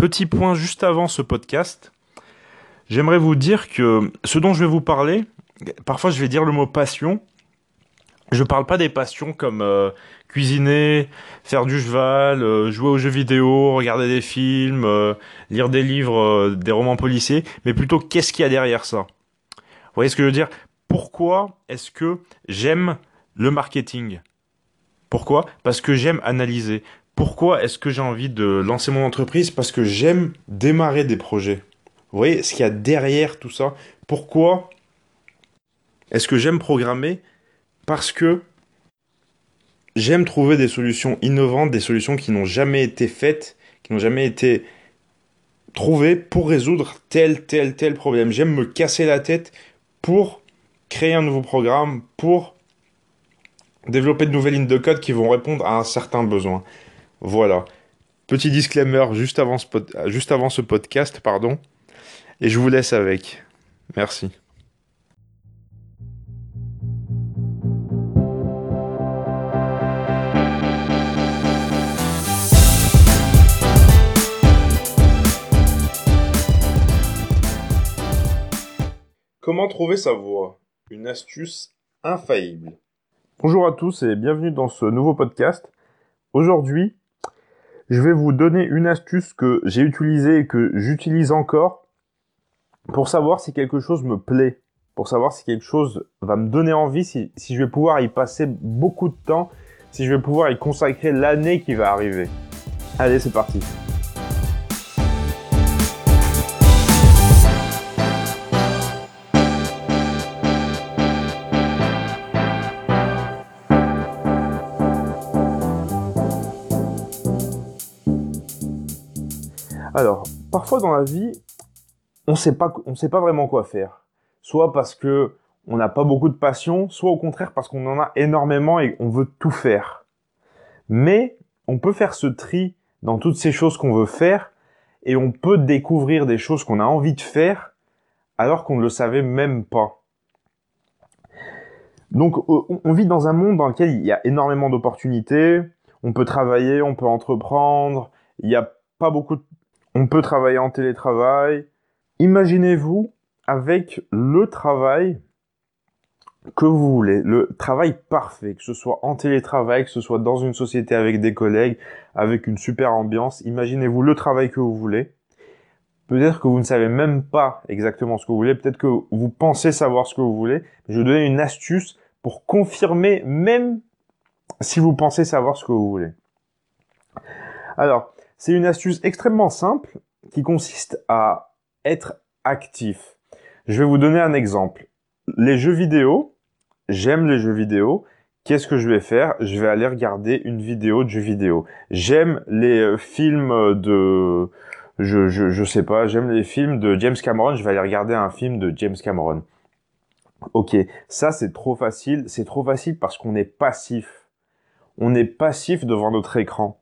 Petit point juste avant ce podcast. J'aimerais vous dire que ce dont je vais vous parler, parfois je vais dire le mot passion. Je parle pas des passions comme euh, cuisiner, faire du cheval, euh, jouer aux jeux vidéo, regarder des films, euh, lire des livres, des romans policiers, mais plutôt qu'est-ce qu'il y a derrière ça? Vous voyez ce que je veux dire? Pourquoi est-ce que j'aime le marketing? Pourquoi? Parce que j'aime analyser. Pourquoi est-ce que j'ai envie de lancer mon entreprise? Parce que j'aime démarrer des projets. Vous voyez ce qu'il y a derrière tout ça Pourquoi est-ce que j'aime programmer? Parce que j'aime trouver des solutions innovantes, des solutions qui n'ont jamais été faites, qui n'ont jamais été trouvées pour résoudre tel, tel, tel problème. J'aime me casser la tête pour créer un nouveau programme, pour développer de nouvelles lignes de code qui vont répondre à un certain besoin. Voilà. Petit disclaimer juste avant ce, juste avant ce podcast, pardon. Et je vous laisse avec. Merci. Comment trouver sa voix? Une astuce infaillible. Bonjour à tous et bienvenue dans ce nouveau podcast. Aujourd'hui, je vais vous donner une astuce que j'ai utilisée et que j'utilise encore pour savoir si quelque chose me plaît, pour savoir si quelque chose va me donner envie, si, si je vais pouvoir y passer beaucoup de temps, si je vais pouvoir y consacrer l'année qui va arriver. Allez, c'est parti. Alors, parfois dans la vie, on sait pas, on sait pas vraiment quoi faire. Soit parce que on n'a pas beaucoup de passion, soit au contraire parce qu'on en a énormément et on veut tout faire. Mais on peut faire ce tri dans toutes ces choses qu'on veut faire et on peut découvrir des choses qu'on a envie de faire alors qu'on ne le savait même pas. Donc on vit dans un monde dans lequel il y a énormément d'opportunités, on peut travailler, on peut entreprendre, il n'y a pas beaucoup de on peut travailler en télétravail. Imaginez-vous avec le travail que vous voulez, le travail parfait, que ce soit en télétravail, que ce soit dans une société avec des collègues, avec une super ambiance. Imaginez-vous le travail que vous voulez. Peut-être que vous ne savez même pas exactement ce que vous voulez, peut-être que vous pensez savoir ce que vous voulez. Je vais vous donner une astuce pour confirmer même si vous pensez savoir ce que vous voulez. Alors, c'est une astuce extrêmement simple qui consiste à être actif. Je vais vous donner un exemple. Les jeux vidéo, j'aime les jeux vidéo. Qu'est-ce que je vais faire? Je vais aller regarder une vidéo de jeux vidéo. J'aime les euh, films de... Je, je, je sais pas, j'aime les films de James Cameron, je vais aller regarder un film de James Cameron. Ok, ça c'est trop facile, c'est trop facile parce qu'on est passif. On est passif devant notre écran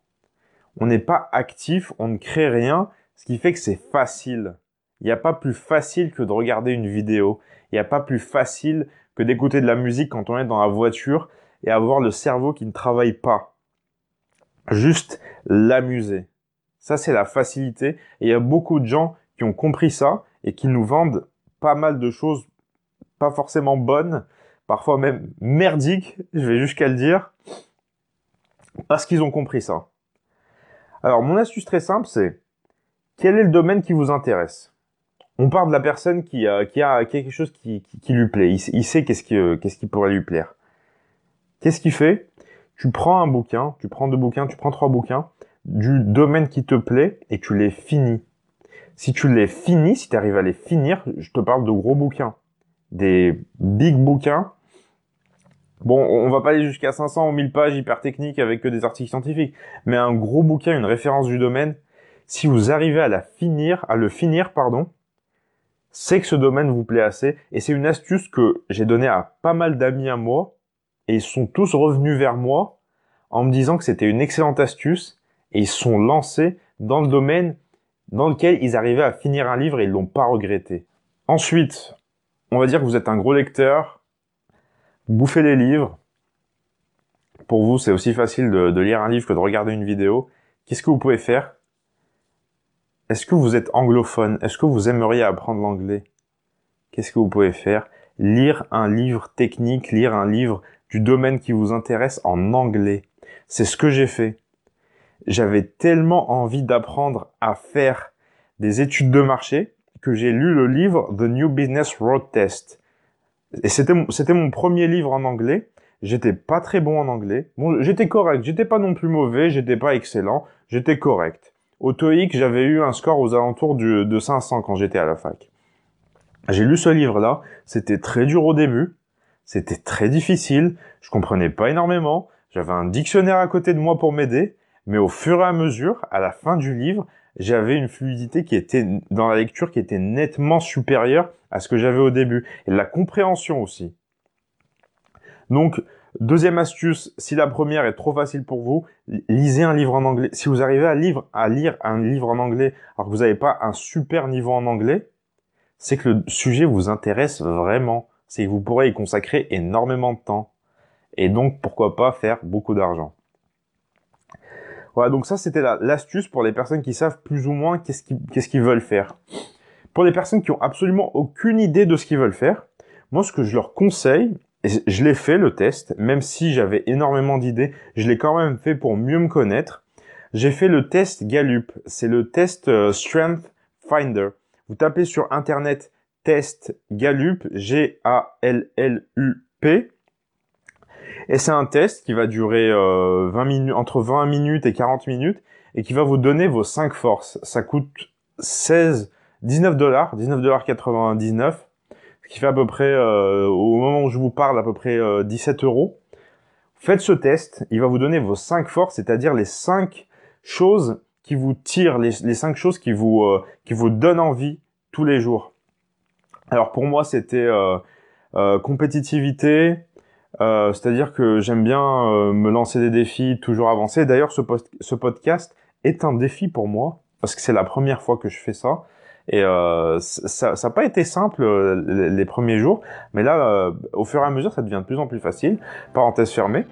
on n'est pas actif, on ne crée rien, ce qui fait que c'est facile. Il n'y a pas plus facile que de regarder une vidéo. Il n'y a pas plus facile que d'écouter de la musique quand on est dans la voiture et avoir le cerveau qui ne travaille pas. Juste l'amuser. Ça, c'est la facilité. Et il y a beaucoup de gens qui ont compris ça et qui nous vendent pas mal de choses pas forcément bonnes, parfois même merdiques, je vais jusqu'à le dire, parce qu'ils ont compris ça. Alors, mon astuce très simple, c'est quel est le domaine qui vous intéresse? On part de la personne qui, a, qui a quelque chose qui, lui plaît. Il, sait qu'est-ce qui, qu'est-ce qui pourrait lui plaire. Qu'est-ce qu'il fait? Tu prends un bouquin, tu prends deux bouquins, tu prends trois bouquins du domaine qui te plaît et tu les finis. Si tu les finis, si tu arrives à les finir, je te parle de gros bouquins. Des big bouquins Bon, on va pas aller jusqu'à 500 ou 1000 pages hyper techniques avec que des articles scientifiques, mais un gros bouquin, une référence du domaine, si vous arrivez à la finir, à le finir, pardon, c'est que ce domaine vous plaît assez, et c'est une astuce que j'ai donnée à pas mal d'amis à moi, et ils sont tous revenus vers moi en me disant que c'était une excellente astuce, et ils sont lancés dans le domaine dans lequel ils arrivaient à finir un livre et ils l'ont pas regretté. Ensuite, on va dire que vous êtes un gros lecteur, bouffez les livres. Pour vous, c'est aussi facile de, lire un livre que de regarder une vidéo. Qu'est-ce que vous pouvez faire? Est-ce que vous êtes anglophone? Est-ce que vous aimeriez apprendre l'anglais? Qu'est-ce que vous pouvez faire? Lire un livre technique, lire un livre du domaine qui vous intéresse en anglais. C'est ce que j'ai fait. J'avais tellement envie d'apprendre à faire des études de marché que j'ai lu le livre The New Business Road Test. Et c'était, c'était mon premier livre en anglais. J'étais pas très bon en anglais. Bon, j'étais correct. J'étais pas non plus mauvais. J'étais pas excellent. J'étais correct. Au TOEIC, j'avais eu un score aux alentours de 500 quand j'étais à la fac. J'ai lu ce livre-là. C'était très dur au début. C'était très difficile. Je comprenais pas énormément. J'avais un dictionnaire à côté de moi pour m'aider. Mais au fur et à mesure, à la fin du livre, j'avais une fluidité qui était dans la lecture qui était nettement supérieure à ce que j'avais au début et la compréhension aussi. Donc deuxième astuce, si la première est trop facile pour vous, lisez un livre en anglais. Si vous arrivez à, à lire un livre en anglais alors que vous n'avez pas un super niveau en anglais, c'est que le sujet vous intéresse vraiment. C'est que vous pourrez y consacrer énormément de temps. Et donc pourquoi pas faire beaucoup d'argent. Voilà, donc ça c'était l'astuce pour les personnes qui savent plus ou moins qu'est-ce qu'ils veulent faire. Pour les personnes qui ont absolument aucune idée de ce qu'ils veulent faire, moi ce que je leur conseille, et je l'ai fait le test, même si j'avais énormément d'idées, je l'ai quand même fait pour mieux me connaître. J'ai fait le test Gallup, c'est le test euh, Strength Finder. Vous tapez sur internet test Gallup, G-A-L-L-U-P, et c'est un test qui va durer 20 euh, minutes, entre 20 minutes et 40 minutes et qui va vous donner vos 5 forces. Ça coûte 16, 19 dollars, 19 dollars 99, ce qui fait à peu près, euh, au moment où je vous parle, à peu près 17 euh, euros. Faites ce test, il va vous donner vos 5 forces, c'est-à-dire les 5 choses qui vous tirent, les, les 5 choses qui vous, qui vous donnent envie tous les jours. Alors pour moi, c'était compétitivité, euh, c'est-à-dire que j'aime bien euh, me lancer des défis, toujours avancer. D'ailleurs, ce, ce, podcast est un défi pour moi parce que c'est la première fois que je fais ça. Et euh, ça n'a pas été simple les, premiers jours, mais là, au fur et à mesure, ça devient de plus en plus facile. Parenthèse fermée.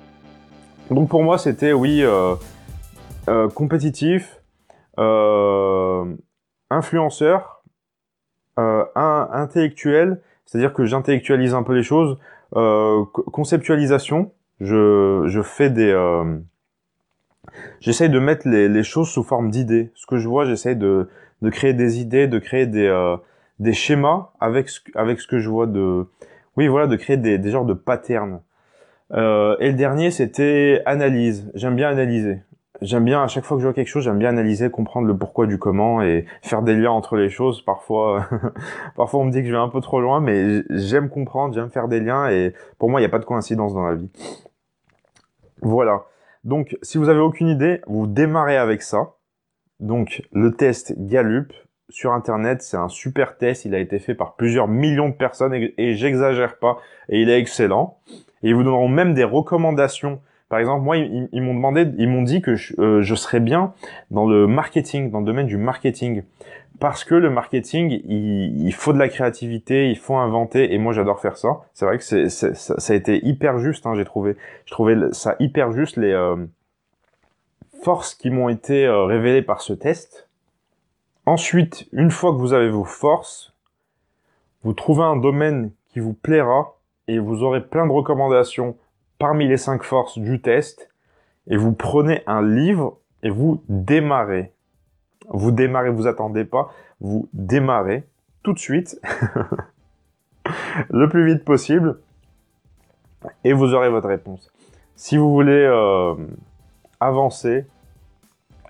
Donc pour moi, c'était oui compétitif, influenceur, intellectuel, c'est-à-dire que j'intellectualise un peu les choses euh, conceptualisation, je, je fais des... Euh, j'essaye de mettre les, les, choses sous forme d'idées. Ce que je vois, j'essaye de, de créer des idées, de créer des, euh, des schémas avec ce, avec ce que je vois de... Oui, voilà, de créer des, des genres de patterns. Et le dernier, c'était analyse. J'aime bien analyser j'aime bien à chaque fois que je vois quelque chose, j'aime bien analyser, comprendre le pourquoi du comment et faire des liens entre les choses. Parfois, parfois on me dit que je vais un peu trop loin, mais j'aime comprendre, j'aime faire des liens et pour moi, il n'y a pas de coïncidence dans la vie. Voilà. Donc, si vous avez aucune idée, vous démarrez avec ça. Donc, le test Gallup sur Internet, c'est un super test. Il a été fait par plusieurs millions de personnes et, et j'exagère pas. Et il est excellent. Et ils vous donneront même des recommandations par exemple, moi, ils, m'ont demandé, ils m'ont dit que euh, je, serais bien dans le marketing, dans le domaine du marketing, parce que le marketing, il, faut de la créativité, il faut inventer, et moi, j'adore faire ça. C'est vrai que ça, a été hyper juste, hein, j'ai trouvé. Je trouvais ça hyper juste les euh, forces qui m'ont été euh, révélées par ce test. Ensuite, une fois que vous avez vos forces, vous trouvez un domaine qui vous plaira et vous aurez plein de recommandations parmi les cinq forces du test et vous prenez un livre et vous démarrez. Vous démarrez, vous attendez pas, vous démarrez tout de suite, le plus vite possible, et vous aurez votre réponse. Si vous voulez euh, avancer,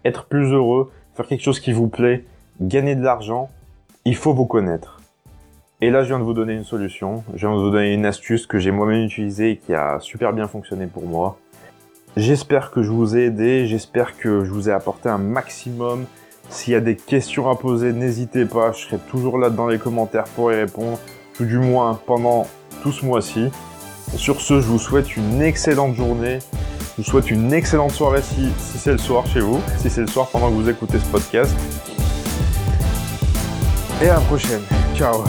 être plus heureux, faire quelque chose qui vous plaît, gagner de l'argent, il faut vous connaître. Et là, je viens de vous donner une solution. Je viens de vous donner une astuce que j'ai moi-même utilisée et qui a super bien fonctionné pour moi. J'espère que je vous ai aidé. J'espère que je vous ai apporté un maximum. S'il y a des questions à poser, n'hésitez pas. Je serai toujours là dans les commentaires pour y répondre. Tout du moins pendant tout ce mois-ci. Sur ce, je vous souhaite une excellente journée. Je vous souhaite une excellente soirée si, si c'est le soir chez vous. Si c'est le soir pendant que vous écoutez ce podcast. Et à la prochaine. Ciao